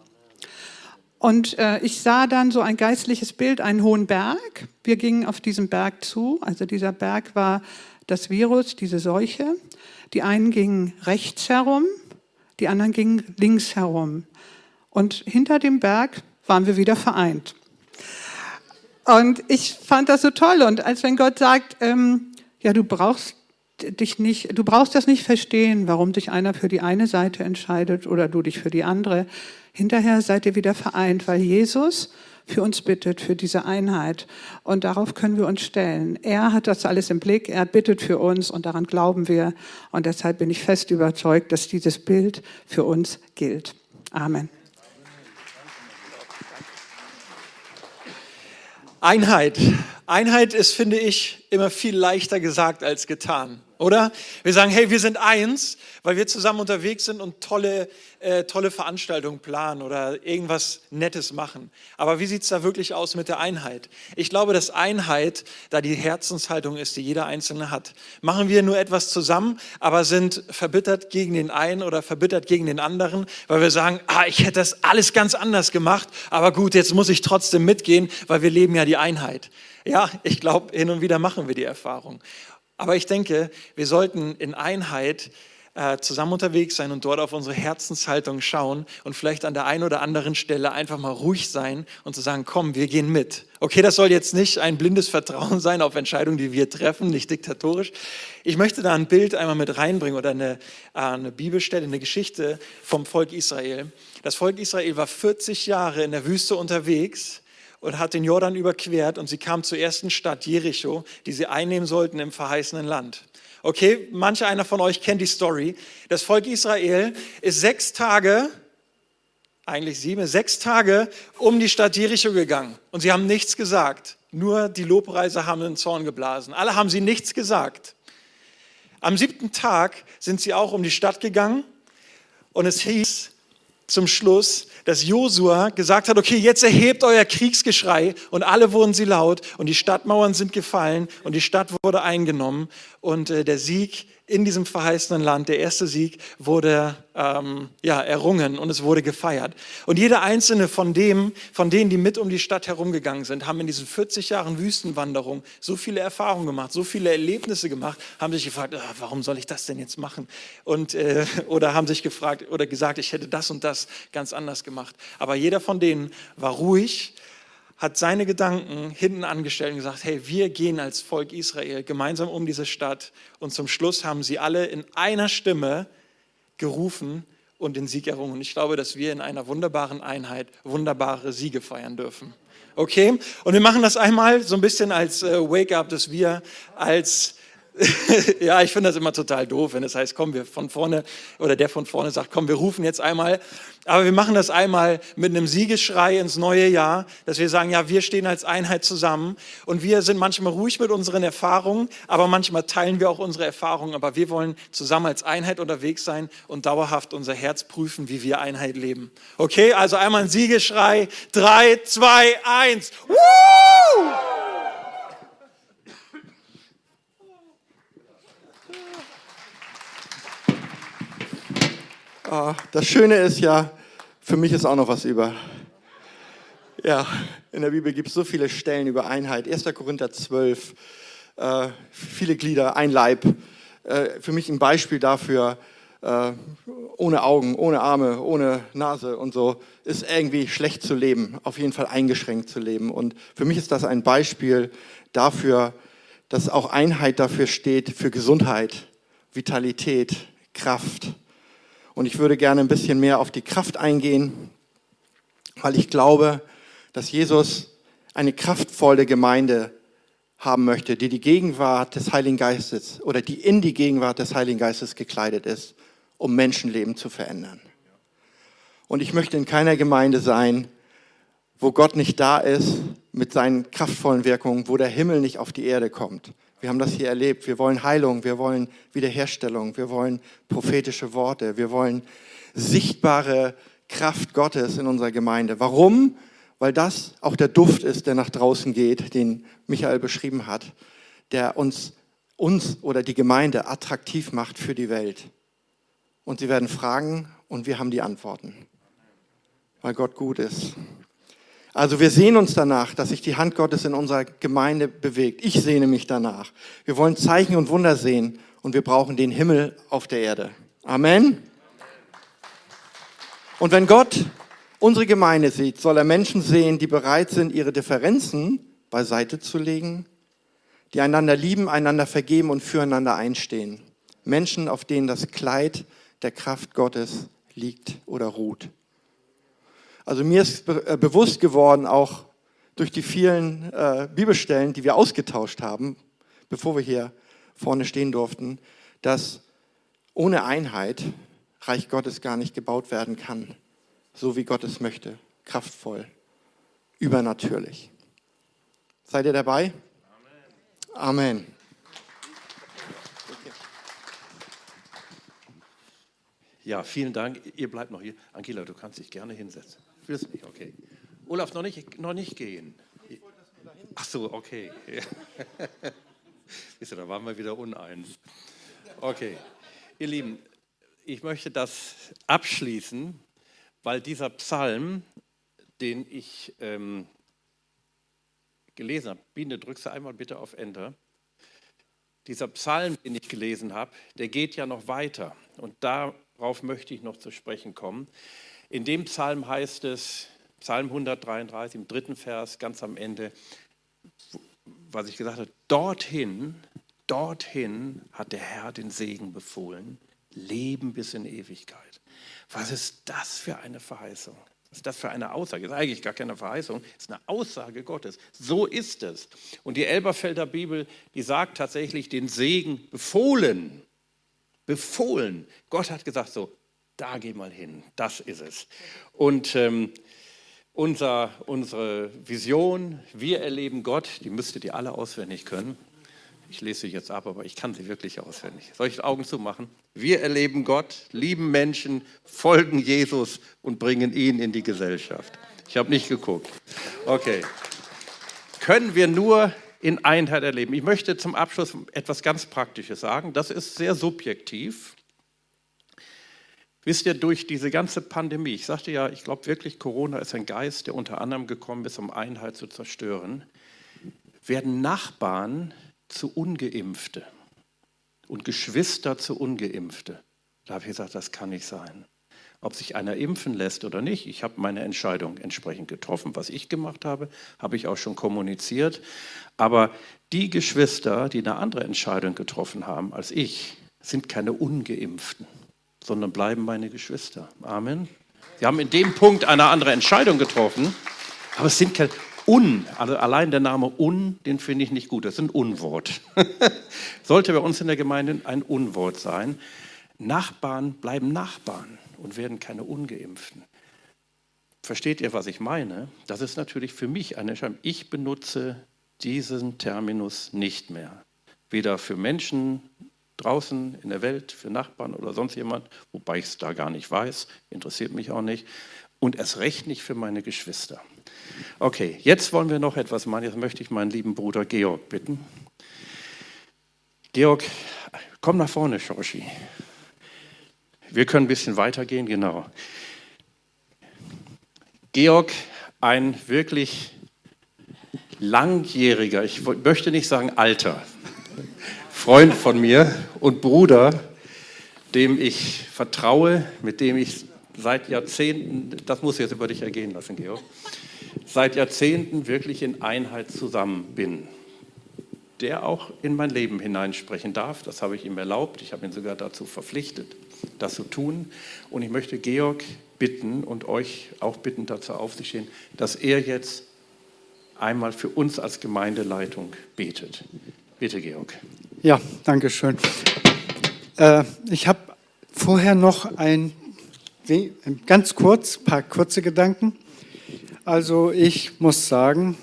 Und äh, ich sah dann so ein geistliches Bild, einen hohen Berg. Wir gingen auf diesen Berg zu. Also dieser Berg war das Virus, diese Seuche. Die einen gingen rechts herum, die anderen gingen links herum. Und hinter dem Berg waren wir wieder vereint. Und ich fand das so toll. Und als wenn Gott sagt, ähm, ja, du brauchst dich nicht, du brauchst das nicht verstehen, warum sich einer für die eine Seite entscheidet oder du dich für die andere. Hinterher seid ihr wieder vereint, weil Jesus für uns bittet, für diese Einheit. Und darauf können wir uns stellen. Er hat das alles im Blick, er bittet für uns und daran glauben wir. Und deshalb bin ich fest überzeugt, dass dieses Bild für uns gilt. Amen. Einheit. Einheit ist, finde ich, immer viel leichter gesagt als getan oder? Wir sagen, hey, wir sind eins, weil wir zusammen unterwegs sind und tolle, äh, tolle Veranstaltungen planen oder irgendwas Nettes machen. Aber wie sieht es da wirklich aus mit der Einheit? Ich glaube, dass Einheit da die Herzenshaltung ist, die jeder Einzelne hat. Machen wir nur etwas zusammen, aber sind verbittert gegen den einen oder verbittert gegen den anderen, weil wir sagen, ah, ich hätte das alles ganz anders gemacht, aber gut, jetzt muss ich trotzdem mitgehen, weil wir leben ja die Einheit. Ja, ich glaube, hin und wieder machen wir die Erfahrung. Aber ich denke, wir sollten in Einheit äh, zusammen unterwegs sein und dort auf unsere Herzenshaltung schauen und vielleicht an der einen oder anderen Stelle einfach mal ruhig sein und zu sagen, komm, wir gehen mit. Okay, das soll jetzt nicht ein blindes Vertrauen sein auf Entscheidungen, die wir treffen, nicht diktatorisch. Ich möchte da ein Bild einmal mit reinbringen oder eine, äh, eine Bibelstelle, eine Geschichte vom Volk Israel. Das Volk Israel war 40 Jahre in der Wüste unterwegs und hat den Jordan überquert und sie kam zur ersten Stadt Jericho, die sie einnehmen sollten im verheißenen Land. Okay, manche einer von euch kennt die Story. Das Volk Israel ist sechs Tage, eigentlich sieben, sechs Tage um die Stadt Jericho gegangen und sie haben nichts gesagt. Nur die Lobpreise haben den Zorn geblasen. Alle haben sie nichts gesagt. Am siebten Tag sind sie auch um die Stadt gegangen und es hieß zum Schluss, dass Josua gesagt hat, okay, jetzt erhebt euer Kriegsgeschrei und alle wurden sie laut und die Stadtmauern sind gefallen und die Stadt wurde eingenommen und äh, der Sieg in diesem verheißenen Land. Der erste Sieg wurde ähm, ja, errungen und es wurde gefeiert. Und jeder einzelne von, dem, von denen, die mit um die Stadt herumgegangen sind, haben in diesen 40 Jahren Wüstenwanderung so viele Erfahrungen gemacht, so viele Erlebnisse gemacht, haben sich gefragt, ah, warum soll ich das denn jetzt machen? Und, äh, oder haben sich gefragt oder gesagt, ich hätte das und das ganz anders gemacht. Aber jeder von denen war ruhig hat seine Gedanken hinten angestellt und gesagt, hey, wir gehen als Volk Israel gemeinsam um diese Stadt. Und zum Schluss haben sie alle in einer Stimme gerufen und den Sieg errungen. Und ich glaube, dass wir in einer wunderbaren Einheit wunderbare Siege feiern dürfen. Okay? Und wir machen das einmal so ein bisschen als äh, Wake-up, dass wir als ja, ich finde das immer total doof, wenn es das heißt, komm, wir von vorne, oder der von vorne sagt, komm, wir rufen jetzt einmal. Aber wir machen das einmal mit einem Siegesschrei ins neue Jahr, dass wir sagen, ja, wir stehen als Einheit zusammen und wir sind manchmal ruhig mit unseren Erfahrungen, aber manchmal teilen wir auch unsere Erfahrungen. Aber wir wollen zusammen als Einheit unterwegs sein und dauerhaft unser Herz prüfen, wie wir Einheit leben. Okay, also einmal ein Siegesschrei. Drei, zwei, eins. Woo! Ah, das Schöne ist ja, für mich ist auch noch was über. Ja, in der Bibel gibt es so viele Stellen über Einheit. 1. Korinther 12, äh, viele Glieder, ein Leib. Äh, für mich ein Beispiel dafür, äh, ohne Augen, ohne Arme, ohne Nase und so, ist irgendwie schlecht zu leben, auf jeden Fall eingeschränkt zu leben. Und für mich ist das ein Beispiel dafür, dass auch Einheit dafür steht, für Gesundheit, Vitalität, Kraft. Und ich würde gerne ein bisschen mehr auf die Kraft eingehen, weil ich glaube, dass Jesus eine kraftvolle Gemeinde haben möchte, die die Gegenwart des Heiligen Geistes oder die in die Gegenwart des Heiligen Geistes gekleidet ist, um Menschenleben zu verändern. Und ich möchte in keiner Gemeinde sein, wo Gott nicht da ist mit seinen kraftvollen Wirkungen, wo der Himmel nicht auf die Erde kommt, wir haben das hier erlebt. Wir wollen Heilung, wir wollen Wiederherstellung, wir wollen prophetische Worte, wir wollen sichtbare Kraft Gottes in unserer Gemeinde. Warum? Weil das auch der Duft ist, der nach draußen geht, den Michael beschrieben hat, der uns, uns oder die Gemeinde attraktiv macht für die Welt. Und sie werden fragen und wir haben die Antworten, weil Gott gut ist. Also wir sehen uns danach, dass sich die Hand Gottes in unserer Gemeinde bewegt. Ich sehne mich danach. Wir wollen Zeichen und Wunder sehen und wir brauchen den Himmel auf der Erde. Amen. Und wenn Gott unsere Gemeinde sieht, soll er Menschen sehen, die bereit sind, ihre Differenzen beiseite zu legen, die einander lieben, einander vergeben und füreinander einstehen. Menschen, auf denen das Kleid der Kraft Gottes liegt oder ruht. Also mir ist be äh, bewusst geworden, auch durch die vielen äh, Bibelstellen, die wir ausgetauscht haben, bevor wir hier vorne stehen durften, dass ohne Einheit Reich Gottes gar nicht gebaut werden kann, so wie Gott es möchte, kraftvoll, übernatürlich. Seid ihr dabei? Amen. Amen. Ja, vielen Dank. Ihr bleibt noch hier. Angela, du kannst dich gerne hinsetzen. Willst nicht? Okay. Olaf, noch nicht, noch nicht gehen. Ach so, okay. Wisst ihr, da waren wir wieder uneins. Okay. Ihr Lieben, ich möchte das abschließen, weil dieser Psalm, den ich ähm, gelesen habe, Biene, drückst du einmal bitte auf Enter. Dieser Psalm, den ich gelesen habe, der geht ja noch weiter. Und darauf möchte ich noch zu sprechen kommen. In dem Psalm heißt es, Psalm 133 im dritten Vers, ganz am Ende, was ich gesagt habe, dorthin, dorthin hat der Herr den Segen befohlen, Leben bis in Ewigkeit. Was ist das für eine Verheißung? Was ist das für eine Aussage? Das ist eigentlich gar keine Verheißung, es ist eine Aussage Gottes. So ist es. Und die Elberfelder Bibel, die sagt tatsächlich den Segen befohlen. Befohlen. Gott hat gesagt so, da geh mal hin, das ist es. Und ähm, unser, unsere Vision, wir erleben Gott, die müsstet ihr alle auswendig können. Ich lese sie jetzt ab, aber ich kann sie wirklich auswendig. Soll ich Augen zumachen? Wir erleben Gott, lieben Menschen, folgen Jesus und bringen ihn in die Gesellschaft. Ich habe nicht geguckt. Okay. Können wir nur in Einheit erleben. Ich möchte zum Abschluss etwas ganz Praktisches sagen. Das ist sehr subjektiv. Wisst ihr, durch diese ganze Pandemie, ich sagte ja, ich glaube wirklich, Corona ist ein Geist, der unter anderem gekommen ist, um Einheit zu zerstören, werden Nachbarn zu Ungeimpfte und Geschwister zu Ungeimpfte. Da habe ich gesagt, das kann nicht sein. Ob sich einer impfen lässt oder nicht, ich habe meine Entscheidung entsprechend getroffen. Was ich gemacht habe, habe ich auch schon kommuniziert. Aber die Geschwister, die eine andere Entscheidung getroffen haben als ich, sind keine Ungeimpften sondern bleiben meine Geschwister. Amen. Sie haben in dem Punkt eine andere Entscheidung getroffen, aber es sind keine Un, also allein der Name Un, den finde ich nicht gut. Das ist ein Unwort. Sollte bei uns in der Gemeinde ein Unwort sein. Nachbarn bleiben Nachbarn und werden keine Ungeimpften. Versteht ihr, was ich meine? Das ist natürlich für mich eine Entscheidung. Ich benutze diesen Terminus nicht mehr. Weder für Menschen draußen in der Welt, für Nachbarn oder sonst jemand, wobei ich es da gar nicht weiß, interessiert mich auch nicht. Und erst recht nicht für meine Geschwister. Okay, jetzt wollen wir noch etwas machen. Jetzt möchte ich meinen lieben Bruder Georg bitten. Georg, komm nach vorne, Shoshi. Wir können ein bisschen weitergehen, genau. Georg, ein wirklich langjähriger, ich möchte nicht sagen alter, Freund von mir und Bruder, dem ich vertraue, mit dem ich seit Jahrzehnten, das muss ich jetzt über dich ergehen lassen, Georg, seit Jahrzehnten wirklich in Einheit zusammen bin. Der auch in mein Leben hineinsprechen darf, das habe ich ihm erlaubt, ich habe ihn sogar dazu verpflichtet, das zu tun. Und ich möchte Georg bitten und euch auch bitten, dazu aufzustehen, dass er jetzt einmal für uns als Gemeindeleitung betet. Bitte, Georg. Ja, danke schön. Äh, ich habe vorher noch ein, ganz kurz, paar kurze Gedanken. Also ich muss sagen,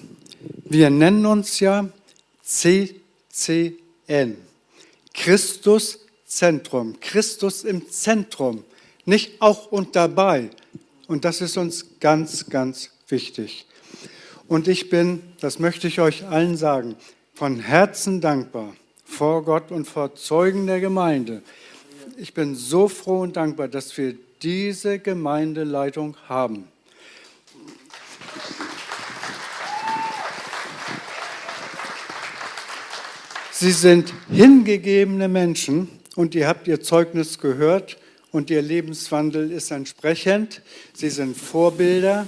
wir nennen uns ja CCN, Christus Zentrum, Christus im Zentrum, nicht auch und dabei. Und das ist uns ganz, ganz wichtig. Und ich bin, das möchte ich euch allen sagen, von Herzen dankbar vor Gott und vor Zeugen der Gemeinde. Ich bin so froh und dankbar, dass wir diese Gemeindeleitung haben. Sie sind hingegebene Menschen und ihr habt ihr Zeugnis gehört und ihr Lebenswandel ist entsprechend. Sie sind Vorbilder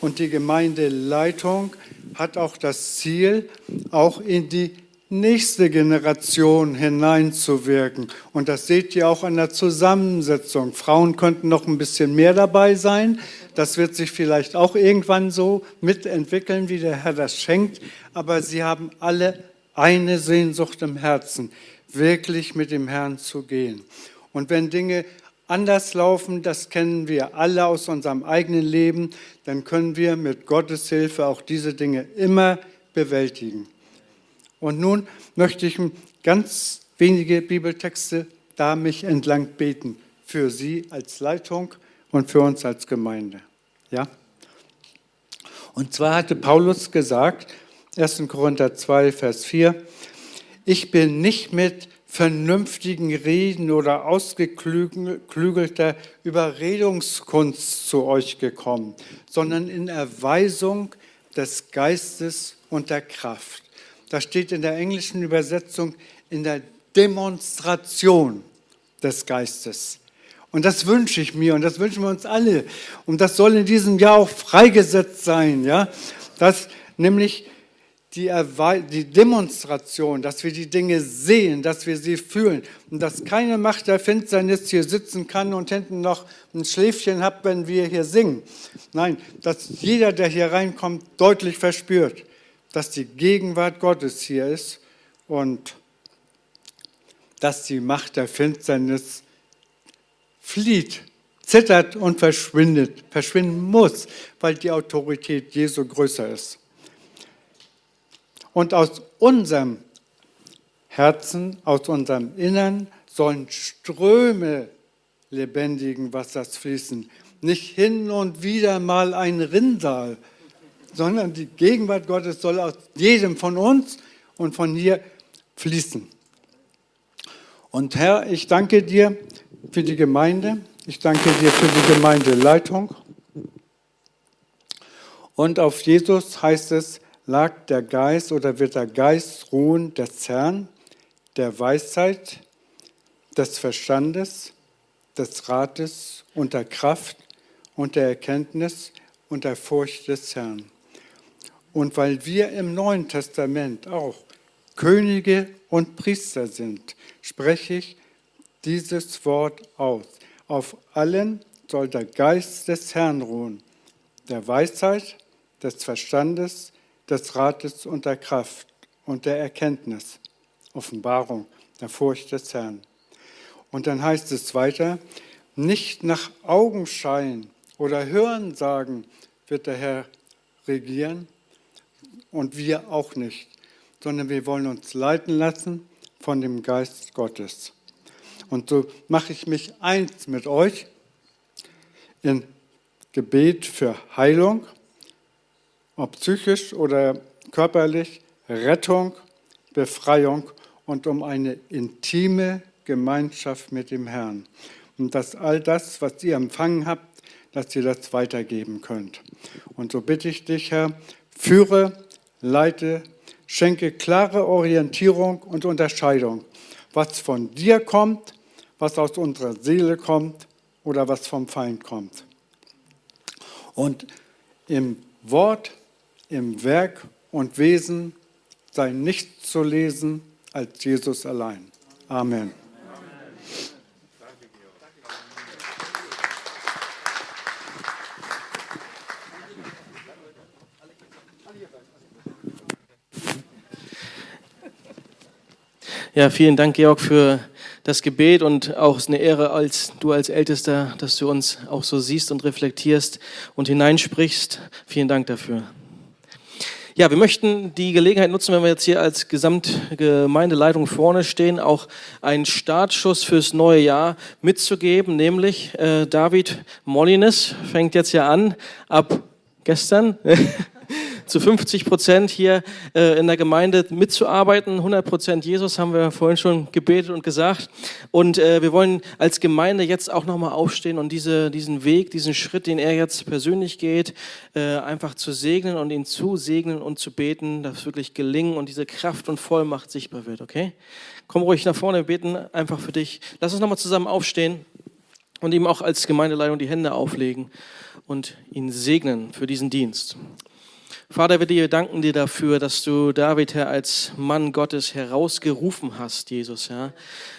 und die Gemeindeleitung hat auch das Ziel, auch in die nächste Generation hineinzuwirken. Und das seht ihr auch an der Zusammensetzung. Frauen könnten noch ein bisschen mehr dabei sein. Das wird sich vielleicht auch irgendwann so mitentwickeln, wie der Herr das schenkt. Aber sie haben alle eine Sehnsucht im Herzen, wirklich mit dem Herrn zu gehen. Und wenn Dinge anders laufen, das kennen wir alle aus unserem eigenen Leben, dann können wir mit Gottes Hilfe auch diese Dinge immer bewältigen. Und nun möchte ich ganz wenige Bibeltexte da mich entlang beten für Sie als Leitung und für uns als Gemeinde. Ja? Und zwar hatte Paulus gesagt, 1. Korinther 2, Vers 4, ich bin nicht mit vernünftigen Reden oder ausgeklügelter Überredungskunst zu euch gekommen, sondern in Erweisung des Geistes und der Kraft das steht in der englischen Übersetzung, in der Demonstration des Geistes. Und das wünsche ich mir und das wünschen wir uns alle. Und das soll in diesem Jahr auch freigesetzt sein, ja, dass nämlich die, die, Demonstration, dass wir die Dinge sehen, dass wir sie fühlen und dass keine Macht der Finsternis hier sitzen kann und hinten noch ein Schläfchen hat, wenn wir hier singen. Nein, dass jeder, der hier reinkommt, deutlich verspürt, dass die Gegenwart Gottes hier ist und dass die Macht der Finsternis flieht, zittert und verschwindet, verschwinden muss, weil die Autorität Jesu größer ist. Und aus unserem Herzen, aus unserem Innern sollen Ströme lebendigen Wassers fließen, nicht hin und wieder mal ein Rinnsal, sondern die Gegenwart Gottes soll aus jedem von uns und von hier fließen. Und Herr, ich danke dir für die Gemeinde. Ich danke dir für die Gemeindeleitung. Und auf Jesus heißt es, lag der Geist oder wird der Geist ruhen des Herrn, der Weisheit, des Verstandes, des Rates und der Kraft und der Erkenntnis und der Furcht des Herrn. Und weil wir im Neuen Testament auch Könige und Priester sind, spreche ich dieses Wort aus. Auf allen soll der Geist des Herrn ruhen, der Weisheit, des Verstandes, des Rates und der Kraft und der Erkenntnis, Offenbarung, der Furcht des Herrn. Und dann heißt es weiter, nicht nach Augenschein oder Hörensagen wird der Herr regieren und wir auch nicht, sondern wir wollen uns leiten lassen von dem Geist Gottes. Und so mache ich mich eins mit euch in Gebet für Heilung, ob psychisch oder körperlich, Rettung, Befreiung und um eine intime Gemeinschaft mit dem Herrn. Und dass all das, was ihr empfangen habt, dass ihr das weitergeben könnt. Und so bitte ich dich, Herr, führe, leite, schenke klare Orientierung und Unterscheidung, was von dir kommt, was aus unserer Seele kommt oder was vom Feind kommt. Und im Wort im Werk und Wesen sei nichts zu lesen als Jesus allein. Amen. Ja, vielen Dank, Georg, für das Gebet und auch eine Ehre, als du als Ältester, dass du uns auch so siehst und reflektierst und hineinsprichst. Vielen Dank dafür. Ja, wir möchten die Gelegenheit nutzen, wenn wir jetzt hier als Gesamtgemeindeleitung vorne stehen, auch einen Startschuss fürs neue Jahr mitzugeben, nämlich äh, David Mollines fängt jetzt ja an, ab gestern zu 50 Prozent hier äh, in der Gemeinde mitzuarbeiten. 100 Prozent Jesus haben wir vorhin schon gebetet und gesagt. Und äh, wir wollen als Gemeinde jetzt auch nochmal aufstehen und diese, diesen Weg, diesen Schritt, den er jetzt persönlich geht, äh, einfach zu segnen und ihn zu segnen und zu beten, dass wirklich gelingen und diese Kraft und Vollmacht sichtbar wird, okay? Komm ruhig nach vorne, wir beten einfach für dich. Lass uns nochmal zusammen aufstehen und ihm auch als Gemeindeleitung die Hände auflegen und ihn segnen für diesen Dienst. Vater, wir danken dir dafür, dass du David, Herr, als Mann Gottes herausgerufen hast, Jesus, Herr.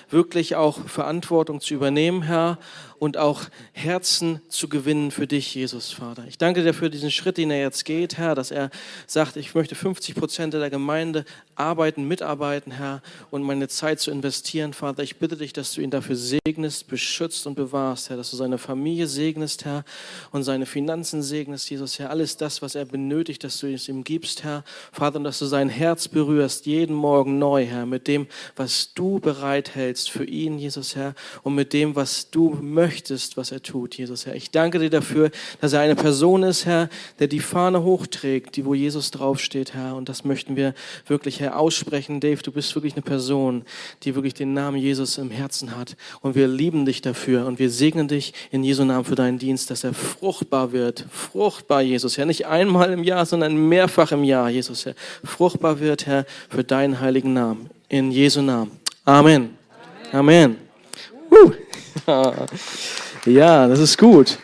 Wirklich auch Verantwortung zu übernehmen, Herr, und auch Herzen zu gewinnen für dich, Jesus, Vater. Ich danke dir für diesen Schritt, den er jetzt geht, Herr, dass er sagt, ich möchte 50 Prozent der Gemeinde arbeiten, mitarbeiten, Herr, und meine Zeit zu investieren, Vater. Ich bitte dich, dass du ihn dafür segnest, beschützt und bewahrst, Herr, dass du seine Familie segnest, Herr, und seine Finanzen segnest, Jesus, Herr. Alles das, was er benötigt, dass du es ihm gibst, Herr, Vater, und dass du sein Herz berührst, jeden Morgen neu, Herr, mit dem, was du bereithältst für ihn, Jesus, Herr, und mit dem, was du möchtest möchtest, was er tut, Jesus, Herr. Ich danke dir dafür, dass er eine Person ist, Herr, der die Fahne hochträgt, die wo Jesus draufsteht, Herr. Und das möchten wir wirklich, Herr, aussprechen. Dave, du bist wirklich eine Person, die wirklich den Namen Jesus im Herzen hat. Und wir lieben dich dafür und wir segnen dich in Jesu Namen für deinen Dienst, dass er fruchtbar wird. Fruchtbar, Jesus, Herr. Nicht einmal im Jahr, sondern mehrfach im Jahr, Jesus, Herr. Fruchtbar wird, Herr, für deinen heiligen Namen. In Jesu Namen. Amen. Amen. Uh. ja, das ist gut.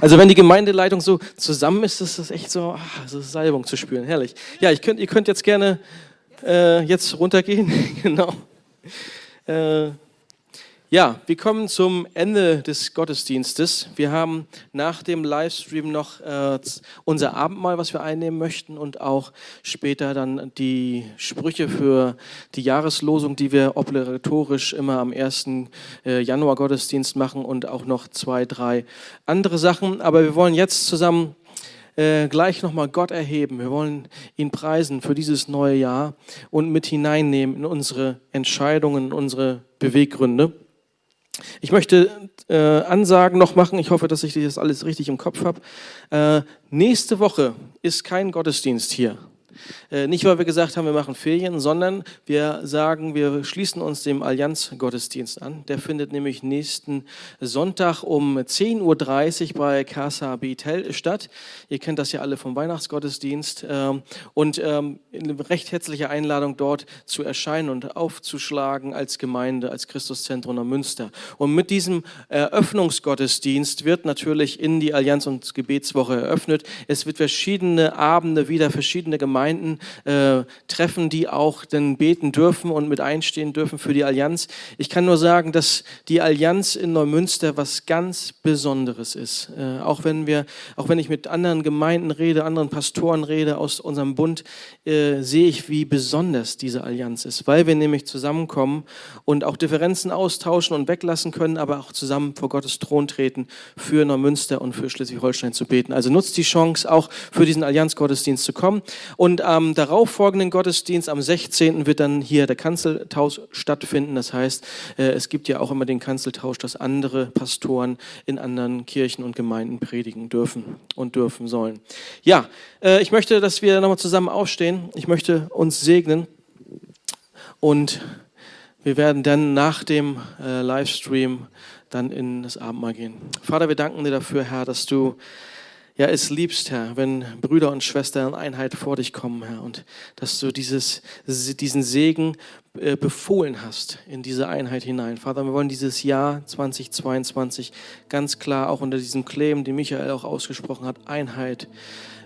Also wenn die Gemeindeleitung so zusammen ist, ist das echt so, ach, ist Salbung zu spüren, herrlich. Ja, ich könnt, ihr könnt jetzt gerne äh, jetzt runtergehen, genau. Äh, ja, wir kommen zum Ende des Gottesdienstes. Wir haben nach dem Livestream noch äh, unser Abendmahl, was wir einnehmen möchten und auch später dann die Sprüche für die Jahreslosung, die wir obligatorisch immer am 1. Äh, Januar Gottesdienst machen und auch noch zwei, drei andere Sachen. Aber wir wollen jetzt zusammen äh, gleich nochmal Gott erheben. Wir wollen ihn preisen für dieses neue Jahr und mit hineinnehmen in unsere Entscheidungen, in unsere Beweggründe. Ich möchte äh, Ansagen noch machen. Ich hoffe, dass ich das alles richtig im Kopf habe. Äh, nächste Woche ist kein Gottesdienst hier. Äh, nicht, weil wir gesagt haben, wir machen Ferien, sondern wir sagen, wir schließen uns dem Allianz-Gottesdienst an. Der findet nämlich nächsten Sonntag um 10.30 Uhr bei Casa Betel statt. Ihr kennt das ja alle vom Weihnachtsgottesdienst. Ähm, und ähm, eine recht herzliche Einladung dort zu erscheinen und aufzuschlagen als Gemeinde, als Christuszentrum in Münster. Und mit diesem Eröffnungsgottesdienst wird natürlich in die Allianz- und Gebetswoche eröffnet. Es wird verschiedene Abende wieder verschiedene Gemeinden äh, treffen, die auch dann beten dürfen und mit einstehen dürfen für die Allianz. Ich kann nur sagen, dass die Allianz in Neumünster was ganz Besonderes ist. Äh, auch wenn wir, auch wenn ich mit anderen Gemeinden rede, anderen Pastoren rede aus unserem Bund, äh, sehe ich, wie besonders diese Allianz ist, weil wir nämlich zusammenkommen und auch Differenzen austauschen und weglassen können, aber auch zusammen vor Gottes Thron treten, für Neumünster und für Schleswig-Holstein zu beten. Also nutzt die Chance, auch für diesen Allianzgottesdienst zu kommen. Und am darauffolgenden Gottesdienst, am 16. wird dann hier der Kanzeltausch stattfinden. Das heißt, äh, es gibt ja auch immer den Kanzeltausch, dass andere Pastoren in anderen Kirchen und Gemeinden predigen dürfen und dürfen sollen. Ja, äh, ich möchte, dass wir nochmal zusammen aufstehen. Ich möchte uns segnen und wir werden dann nach dem äh, Livestream dann in das Abendmahl gehen. Vater, wir danken dir dafür, Herr, dass du ja, es liebst, Herr, wenn Brüder und Schwestern in Einheit vor dich kommen, Herr, und dass du dieses, diesen Segen äh, befohlen hast in diese Einheit hinein. Vater, wir wollen dieses Jahr 2022 ganz klar auch unter diesem Claim, den Michael auch ausgesprochen hat, Einheit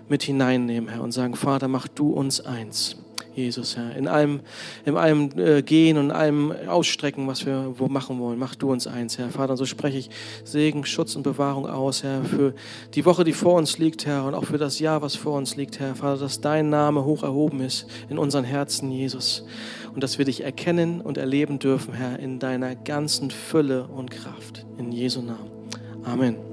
mit hineinnehmen, Herr, und sagen, Vater, mach du uns eins. Jesus, Herr. In allem, in allem äh, Gehen und allem Ausstrecken, was wir wo machen wollen, mach du uns eins, Herr. Vater, so spreche ich Segen, Schutz und Bewahrung aus, Herr, für die Woche, die vor uns liegt, Herr, und auch für das Jahr, was vor uns liegt, Herr. Vater, dass dein Name hoch erhoben ist in unseren Herzen, Jesus. Und dass wir dich erkennen und erleben dürfen, Herr, in deiner ganzen Fülle und Kraft. In Jesu Namen. Amen.